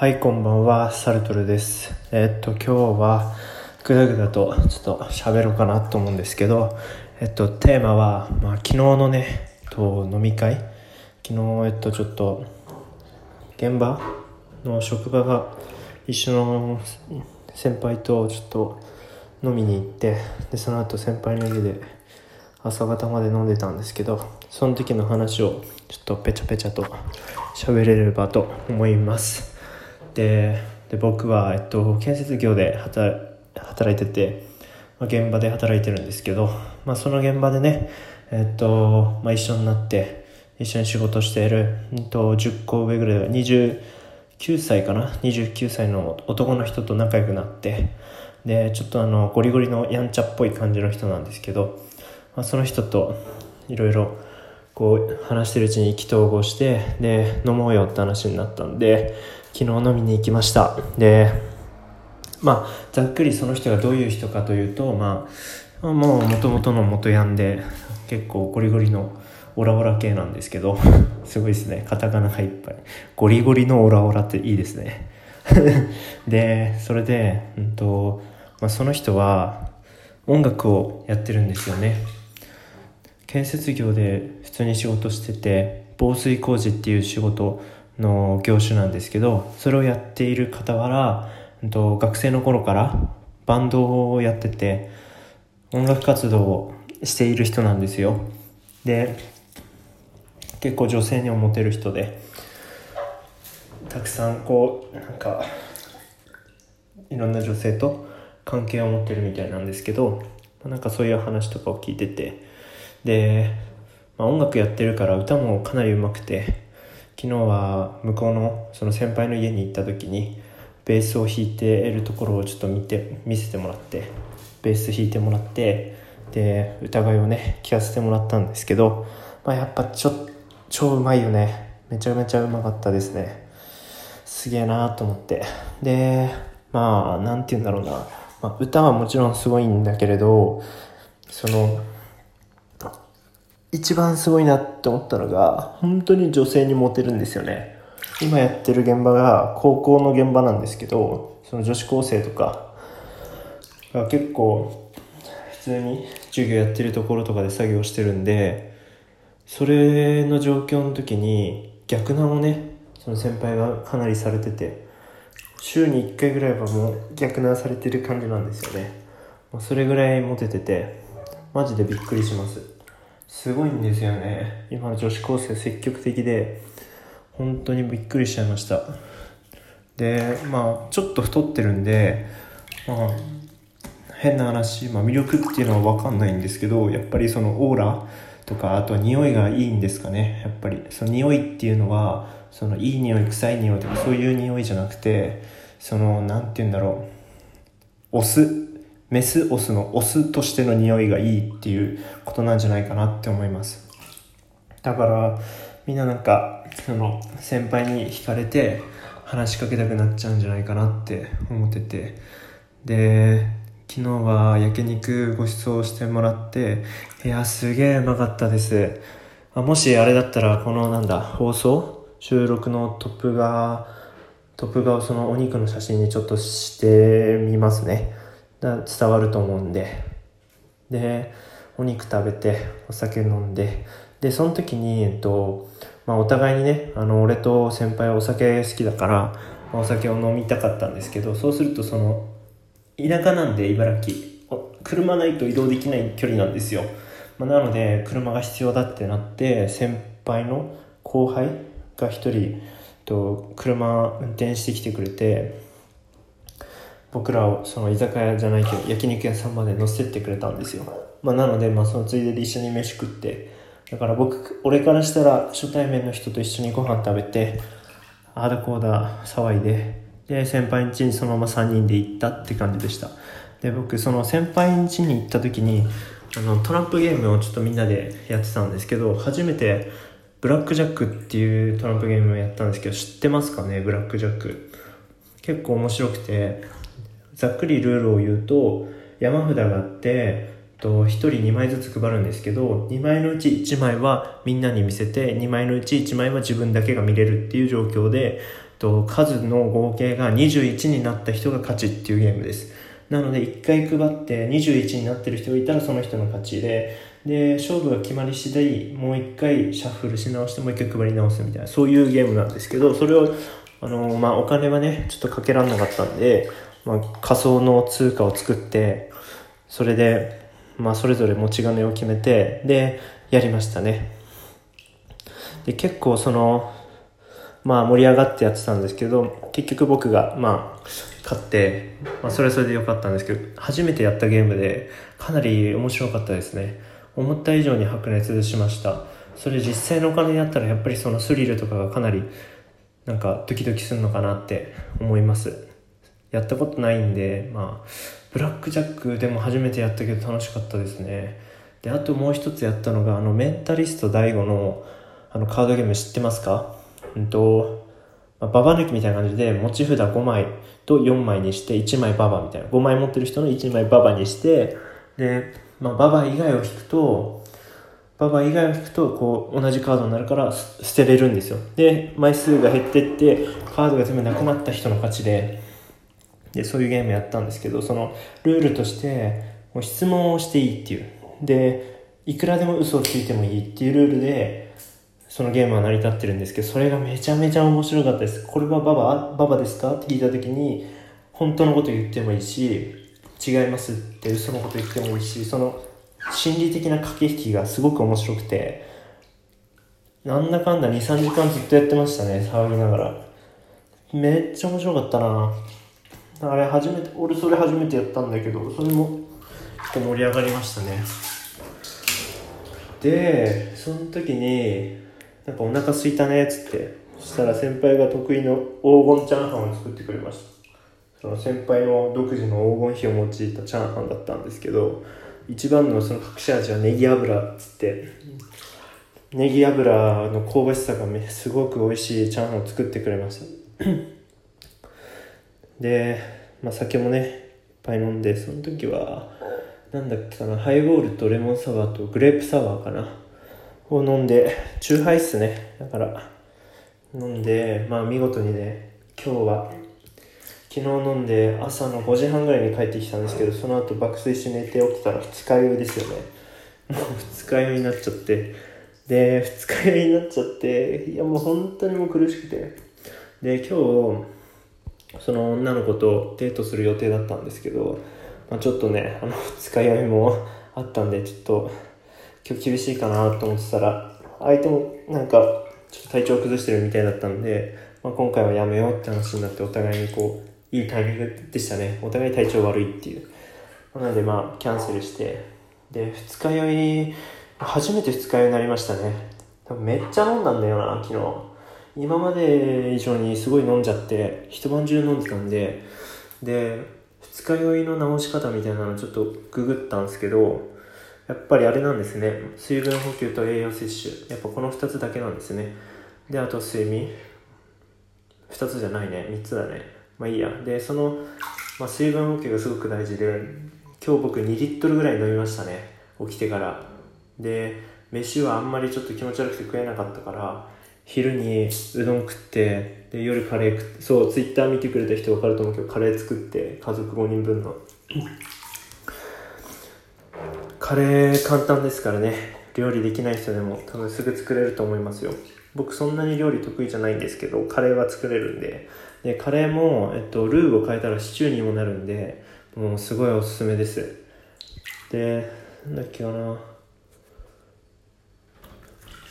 はい、こんばんは、サルトルです。えっと、今日は、ぐだぐだとちょっと喋ろうかなと思うんですけど、えっと、テーマは、まあ、昨日のね、と飲み会、昨日、えっと、ちょっと、現場の職場が一緒の先輩とちょっと飲みに行って、で、その後先輩の家で朝方まで飲んでたんですけど、その時の話をちょっとペチャペチャと喋れればと思います。でで僕は、えっと、建設業で働いてて、まあ、現場で働いてるんですけど、まあ、その現場でね、えっとまあ、一緒になって一緒に仕事している、うん、と10個上ぐらい29歳かな？29歳の男の人と仲良くなってでちょっとあのゴリゴリのやんちゃっぽい感じの人なんですけど、まあ、その人といろいろこう話してるうちに意気投合してで飲もうよって話になったんで昨日飲みに行きました。でまあざっくりその人がどういう人かというとまあもう元々の元ヤンで結構ゴリゴリのオラオラ系なんですけど すごいですね。カタカナがいっぱい。ゴリゴリのオラオラっていいですね。でそれで、うんとまあ、その人は音楽をやってるんですよね。建設業で通に仕事してて防水工事っていう仕事の業種なんですけどそれをやっている傍ら、んと、学生の頃からバンドをやってて音楽活動をしている人なんですよ。で結構女性にもモテる人でたくさんこうなんかいろんな女性と関係を持ってるみたいなんですけどなんかそういう話とかを聞いててで、まあ、音楽やってるから歌もかなり上手くて昨日は向こうのその先輩の家に行った時にベースを弾いているところをちょっと見て見せてもらってベース弾いてもらってで歌声をね聴かせてもらったんですけど、まあ、やっぱちょ超うまいよね。めちゃめちゃうまかったですね。すげえなーと思って。でまあなんて言うんだろうな、まあ、歌はもちろんすごいんだけれどその一番すごいなって思ったのが本当に女性にモテるんですよね。今やってる現場が高校の現場なんですけどその女子高生とかが結構普通に授業やってるところとかで作業してるんでそれの状況の時に逆難をねその先輩がかなりされてて週に1回ぐらいはもう逆難されてる感じなんですよね。それぐらいモテててマジでびっくりします。すごいんですよね。今の女子高生積極的で本当にびっくりしちゃいました。でまあちょっと太ってるんでまあ変な話、まあ、魅力っていうのは分かんないんですけどやっぱりそのオーラとかあと匂いがいいんですかね。やっぱりその匂いっていうのはそのいい匂い臭い匂いとかそういう匂いじゃなくてその何て言うんだろう。オスメスオスのオスとしての匂いがいいっていうことなんじゃないかなって思います。だからみんななんかその先輩に惹かれて話しかけたくなっちゃうんじゃないかなって思ってて。で昨日は焼肉ご馳走してもらっていやすげえうまかったです。あもしあれだったらこのなんだ放送収録のトップ画トップ画をそのお肉の写真にちょっとしてみますね。伝わると思うんで。でお肉食べてお酒飲んで。でその時にえっとまあお互いにねあの俺と先輩はお酒好きだから、まあ、お酒を飲みたかったんですけどそうするとその田舎なんで茨城。車ないと移動できない距離なんですよ、まあ、なので車が必要だってなって先輩の後輩が一人と車運転してきてくれて僕らをその居酒屋じゃないけど焼肉屋さんまで乗せてってくれたんですよ、まあ、なのでまあそのついでで一緒に飯食ってだから僕俺からしたら初対面の人と一緒にご飯食べてああだこうだ騒いでで先輩ん家にそのまま3人で行ったって感じでした。で僕その先輩ん家に行った時にあのトランプゲームをちょっとみんなでやってたんですけど初めてブラックジャックっていうトランプゲームをやったんですけど知ってますかね？ブラックジャック。結構面白くてざっくりルールを言うと山札があってと1人2枚ずつ配るんですけど2枚のうち1枚はみんなに見せて2枚のうち1枚は自分だけが見れるっていう状況でと、数の合計が21になった人が勝ちっていうゲームです。なので、1回配って21になってる人がいたらその人の勝ちで、で、勝負が決まり次第、もう1回シャッフルし直してもう1回配り直すみたいな、そういうゲームなんですけど、それを、あの、まあ、お金はね、ちょっとかけらんなかったんで、まあ、仮想の通貨を作って、それで、まあ、それぞれ持ち金を決めて、で、やりましたね。で、結構その、まあ盛り上がってやってたんですけど、結局僕が、まあ、勝って、まあそれはそれで良かったんですけど、初めてやったゲームで、かなり面白かったですね。思った以上に白熱しました。それ実際のお金になったらやっぱりそのスリルとかがかなり、なんかドキドキするのかなって思います。やったことないんで、まあ、ブラックジャックでも初めてやったけど楽しかったですね。で、あともう一つやったのが、あの、メンタリスト第五の、あの、カードゲーム知ってますか？うんと、まあ、ババ抜きみたいな感じで、持ち札5枚と4枚にして、1枚ババみたいな。5枚持ってる人の1枚ババにして、で、まあ、ババ以外を引くと、ババ以外を引くと、こう、同じカードになるから捨てれるんですよ。で、枚数が減ってって、カードが全部なくなった人の勝ちで、で、そういうゲームやったんですけど、その、ルールとして、もう質問をしていいっていう。で、いくらでも嘘をついてもいいっていうルールで、そのゲームは成り立ってるんですけど、それがめちゃめちゃ面白かったです。これはババババですか？って聞いた時に、本当のこと言ってもいいし、違いますって嘘のこと言ってもいいし、その心理的な駆け引きがすごく面白くて、なんだかんだ2、3時間ずっとやってましたね、騒ぎながら。めっちゃ面白かったなあれ初めて、俺それ初めてやったんだけど、それも結構盛り上がりましたね。で、その時に、なんかお腹すいたねっつって、そしたら先輩が得意の黄金チャーハンを作ってくれました。その先輩の独自の黄金比を用いたチャーハンだったんですけど、一番のその隠し味はネギ油っつって、ネギ油の香ばしさがすごく美味しいチャーハンを作ってくれました。で、まあ、酒もね、いっぱい飲んで、その時は、なんだっけかな、ハイボールとレモンサワーとグレープサワーかな。を飲んで、チューハイっすね。だから、飲んで、まあ見事にね、今日は、昨日飲んで朝の5時半ぐらいに帰ってきたんですけど、その後爆睡して寝て起きたら二日酔いですよね。もう二日酔いになっちゃって。で、二日酔いになっちゃって、いやもう本当にもう苦しくて。で、今日、その女の子とデートする予定だったんですけど、まあ、ちょっとね、あの、二日酔いもあったんで、ちょっと、今日厳しいかなと思ってたら、相手もなんか、ちょっと体調崩してるみたいだったんで、まあ、今回はやめようって話になってお互いにこう、いいタイミングでしたね。お互い体調悪いっていう。なのでまあ、キャンセルして、で、二日酔い、初めて二日酔いになりましたね。多分めっちゃ飲んだんだよな、昨日。今まで以上にすごい飲んじゃって、一晩中飲んでたんで、で、二日酔いの治し方みたいなのちょっとググったんですけど、やっぱりあれなんですね。水分補給と栄養摂取。やっぱこの2つだけなんですね。で、あと睡眠。2つじゃないね。3つだね。まあいいや。で、その、まあ、水分補給がすごく大事で、今日僕2リットルぐらい飲みましたね。起きてから。で、飯はあんまりちょっと気持ち悪くて食えなかったから、昼にうどん食って、で、夜カレー食って、そう、ツイッター見てくれた人分かると思うけど、カレー作って、家族5人分の。カレー簡単ですからね。料理できない人でも多分すぐ作れると思いますよ。僕そんなに料理得意じゃないんですけどカレーは作れるんで。でカレーも、えっと、ルーを変えたらシチューにもなるんでもうすごいおすすめです。でなんだっけかな。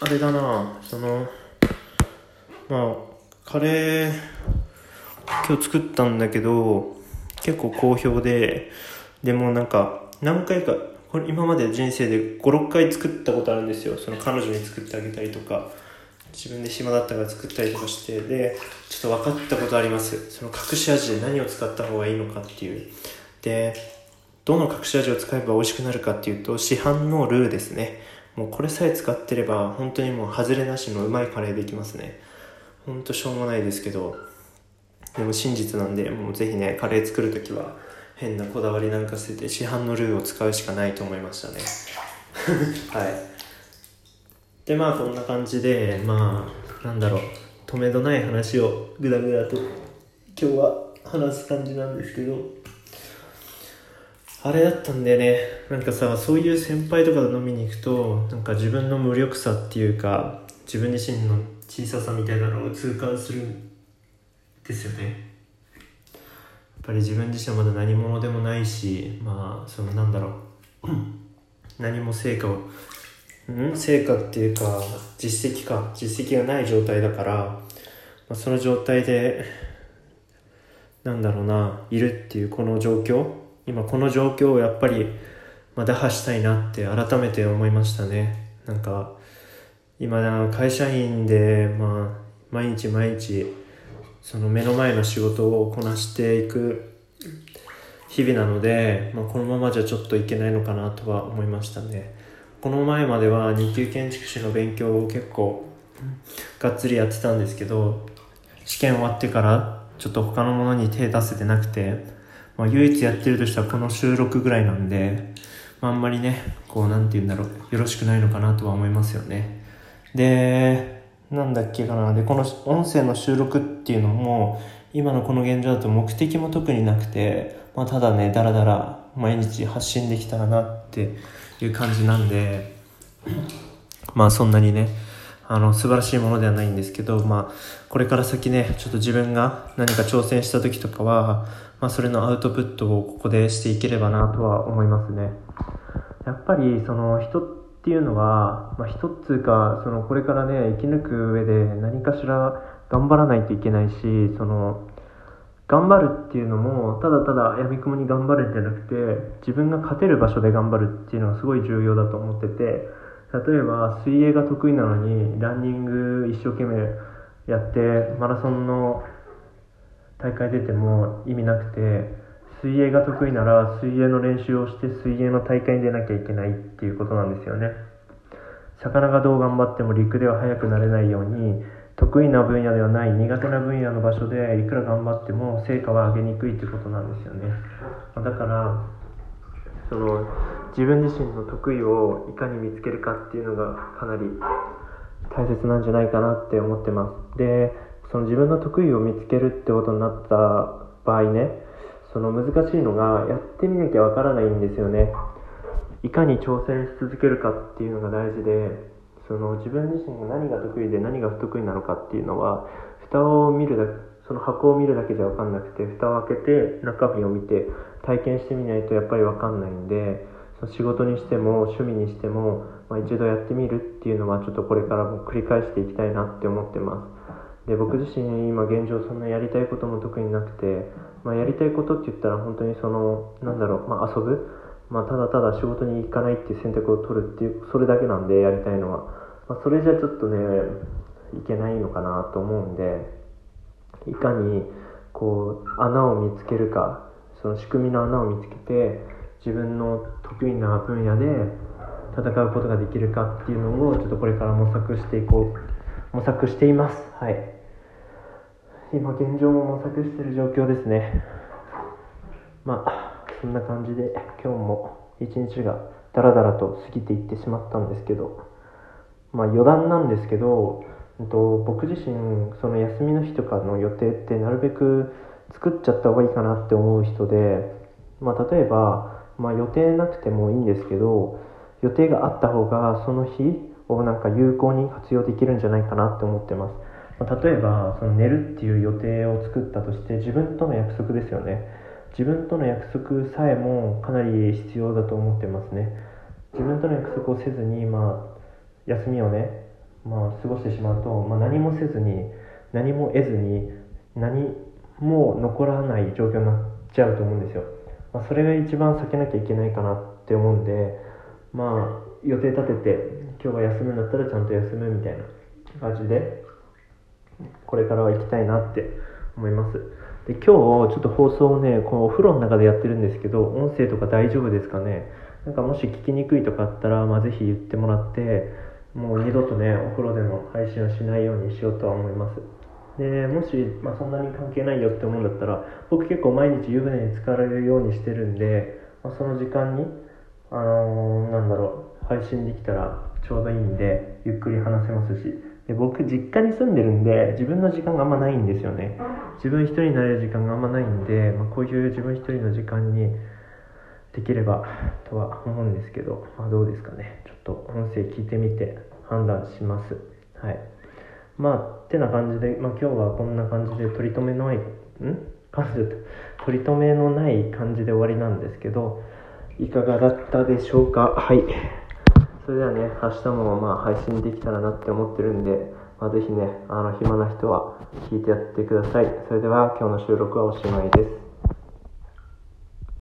あれだな。そのまあカレー今日作ったんだけど結構好評ででもなんか何回かこれ今まで人生で56回作ったことあるんですよ。その彼女に作ってあげたりとか自分で暇だったから作ったりとかしてでちょっと分かったことあります。その隠し味で何を使った方がいいのかっていう。でどの隠し味を使えば美味しくなるかっていうと市販のルーですね。もうこれさえ使ってれば本当にもう外れなしのうまいカレーできますね。ほんとしょうもないですけどでも真実なんでもうぜひねカレー作るときは変なこだわりなんか捨てて市販のルーを使うしかないと思いましたね。はい。でまあこんな感じでまあなんだろう止めどない話をぐだぐだと今日は話す感じなんですけどあれだったんだよね。なんかさそういう先輩とかと飲みに行くとなんか自分の無力さっていうか自分自身の小ささみたいなのを痛感するんですよね。やっぱり自分自身はまだ何者でもないしまあそのなんだろう。何も成果をん？成果っていうか実績か。実績がない状態だから、まあ、その状態でなんだろうないるっていうこの状況。今この状況をやっぱり、まあ、打破したいなって改めて思いましたね。なんか今会社員で、まあ、毎日毎日その目の前の仕事をこなしていく日々なので、まあ、このままじゃちょっといけないのかなとは思いましたね。この前までは2級建築士の勉強を結構がっつりやってたんですけど試験終わってからちょっと他のものに手出せてなくて、まあ、唯一やってるとしたらこの収録ぐらいなんで、まあ、あんまりねこうなんて言うんだろうよろしくないのかなとは思いますよね。でなんだっけかな。でこの音声の収録っていうのも今のこの現状だと目的も特になくて、まあ、ただねだらだら毎日発信できたらなっていう感じなんで まあそんなにねあの素晴らしいものではないんですけど、まあ、これから先ねちょっと自分が何か挑戦した時とかは、まあ、それのアウトプットをここでしていければなとは思いますね。やっぱりその人っていうのは、まあ、一つかそのこれからね生き抜く上で何かしら頑張らないといけないしその頑張るっていうのもただただやみくもに頑張るんじゃなくて自分が勝てる場所で頑張るっていうのはすごい重要だと思ってて例えば水泳が得意なのにランニング一生懸命やってマラソンの大会出ても意味なくて水泳が得意なら水泳の練習をして水泳の大会に出なきゃいけないっていうことなんですよね。魚がどう頑張っても陸では速くなれないように得意な分野ではない苦手な分野の場所でいくら頑張っても成果は上げにくいってことなんですよね。だからその自分自身の得意をいかに見つけるかっていうのがかなり大切なんじゃないかなって思ってます。でその自分の得意を見つけるってことになった場合ねその難しいのがやってみなきゃわからないんですよね。いかに挑戦し続けるかっていうのが大事でその自分自身が何が得意で何が不得意なのかっていうのは蓋を見るだけその箱を見るだけじゃ分かんなくて蓋を開けて中身を見て体験してみないとやっぱり分かんないんでその仕事にしても趣味にしても、まあ、一度やってみるっていうのはちょっとこれからも繰り返していきたいなって思ってます。で僕自身今現状そんなやりたいことも特になくて、まあ、やりたいことって言ったら本当にそのなんだろう、まあ、遊ぶ。まあ、ただただ仕事に行かないっていう選択を取るっていうそれだけなんでやりたいのは、まあ、それじゃちょっとねいけないのかなと思うんでいかにこう穴を見つけるか。その仕組みの穴を見つけて自分の得意な分野で戦うことができるかっていうのをちょっとこれから模索していこう。模索しています。はい。今現状も模索してる状況ですね。まあそんな感じで今日も一日がダラダラと過ぎていってしまったんですけどまあ余談なんですけど、えっと、僕自身その休みの日とかの予定ってなるべく作っちゃった方がいいかなって思う人で、まあ、例えば、まあ、予定なくてもいいんですけど予定があった方がその日をなんか有効に活用できるんじゃないかなって思ってます、例えばその寝るっていう予定を作ったとして自分との約束ですよね。自分との約束さえもかなり必要だと思ってますね。自分との約束をせずに、まあ、休みをね、まあ、過ごしてしまうと、まあ、何もせずに何も得ずに何も残らない状況になっちゃうと思うんですよ、まあ、それが一番避けなきゃいけないかなって思うんでまあ予定立てて今日は休むんだったらちゃんと休むみたいな感じでこれからは行きたいなって思います。で今日ちょっと放送をねこのお風呂の中でやってるんですけど音声とか大丈夫ですかね？なんかもし聞きにくいとかあったら、まあ、ぜひ言ってもらってもう二度とねお風呂での配信はしないようにしようとは思います。でもし、まあ、そんなに関係ないよって思うんだったら僕結構毎日湯船に浸かれるようにしてるんで、まあ、その時間にあのー、なんだろう配信できたらちょうどいいんでゆっくり話せますしで僕実家に住んでるんで自分の時間があんまないんですよね。自分一人になれる時間があんまないんで、まあ、こういう自分一人の時間にできればとは思うんですけど、まあ、どうですかね。ちょっと音声聞いてみて判断します。はい。まあってな感じで、まあ、今日はこんな感じで取り留めのないん？感じ取り留めのない感じで終わりなんですけどいかがだったでしょうか？はい。それではね明日もまあ配信できたらなって思ってるんで、まあ、ぜひねあの暇な人は聞いてやってください。それでは今日の収録はおしまいです。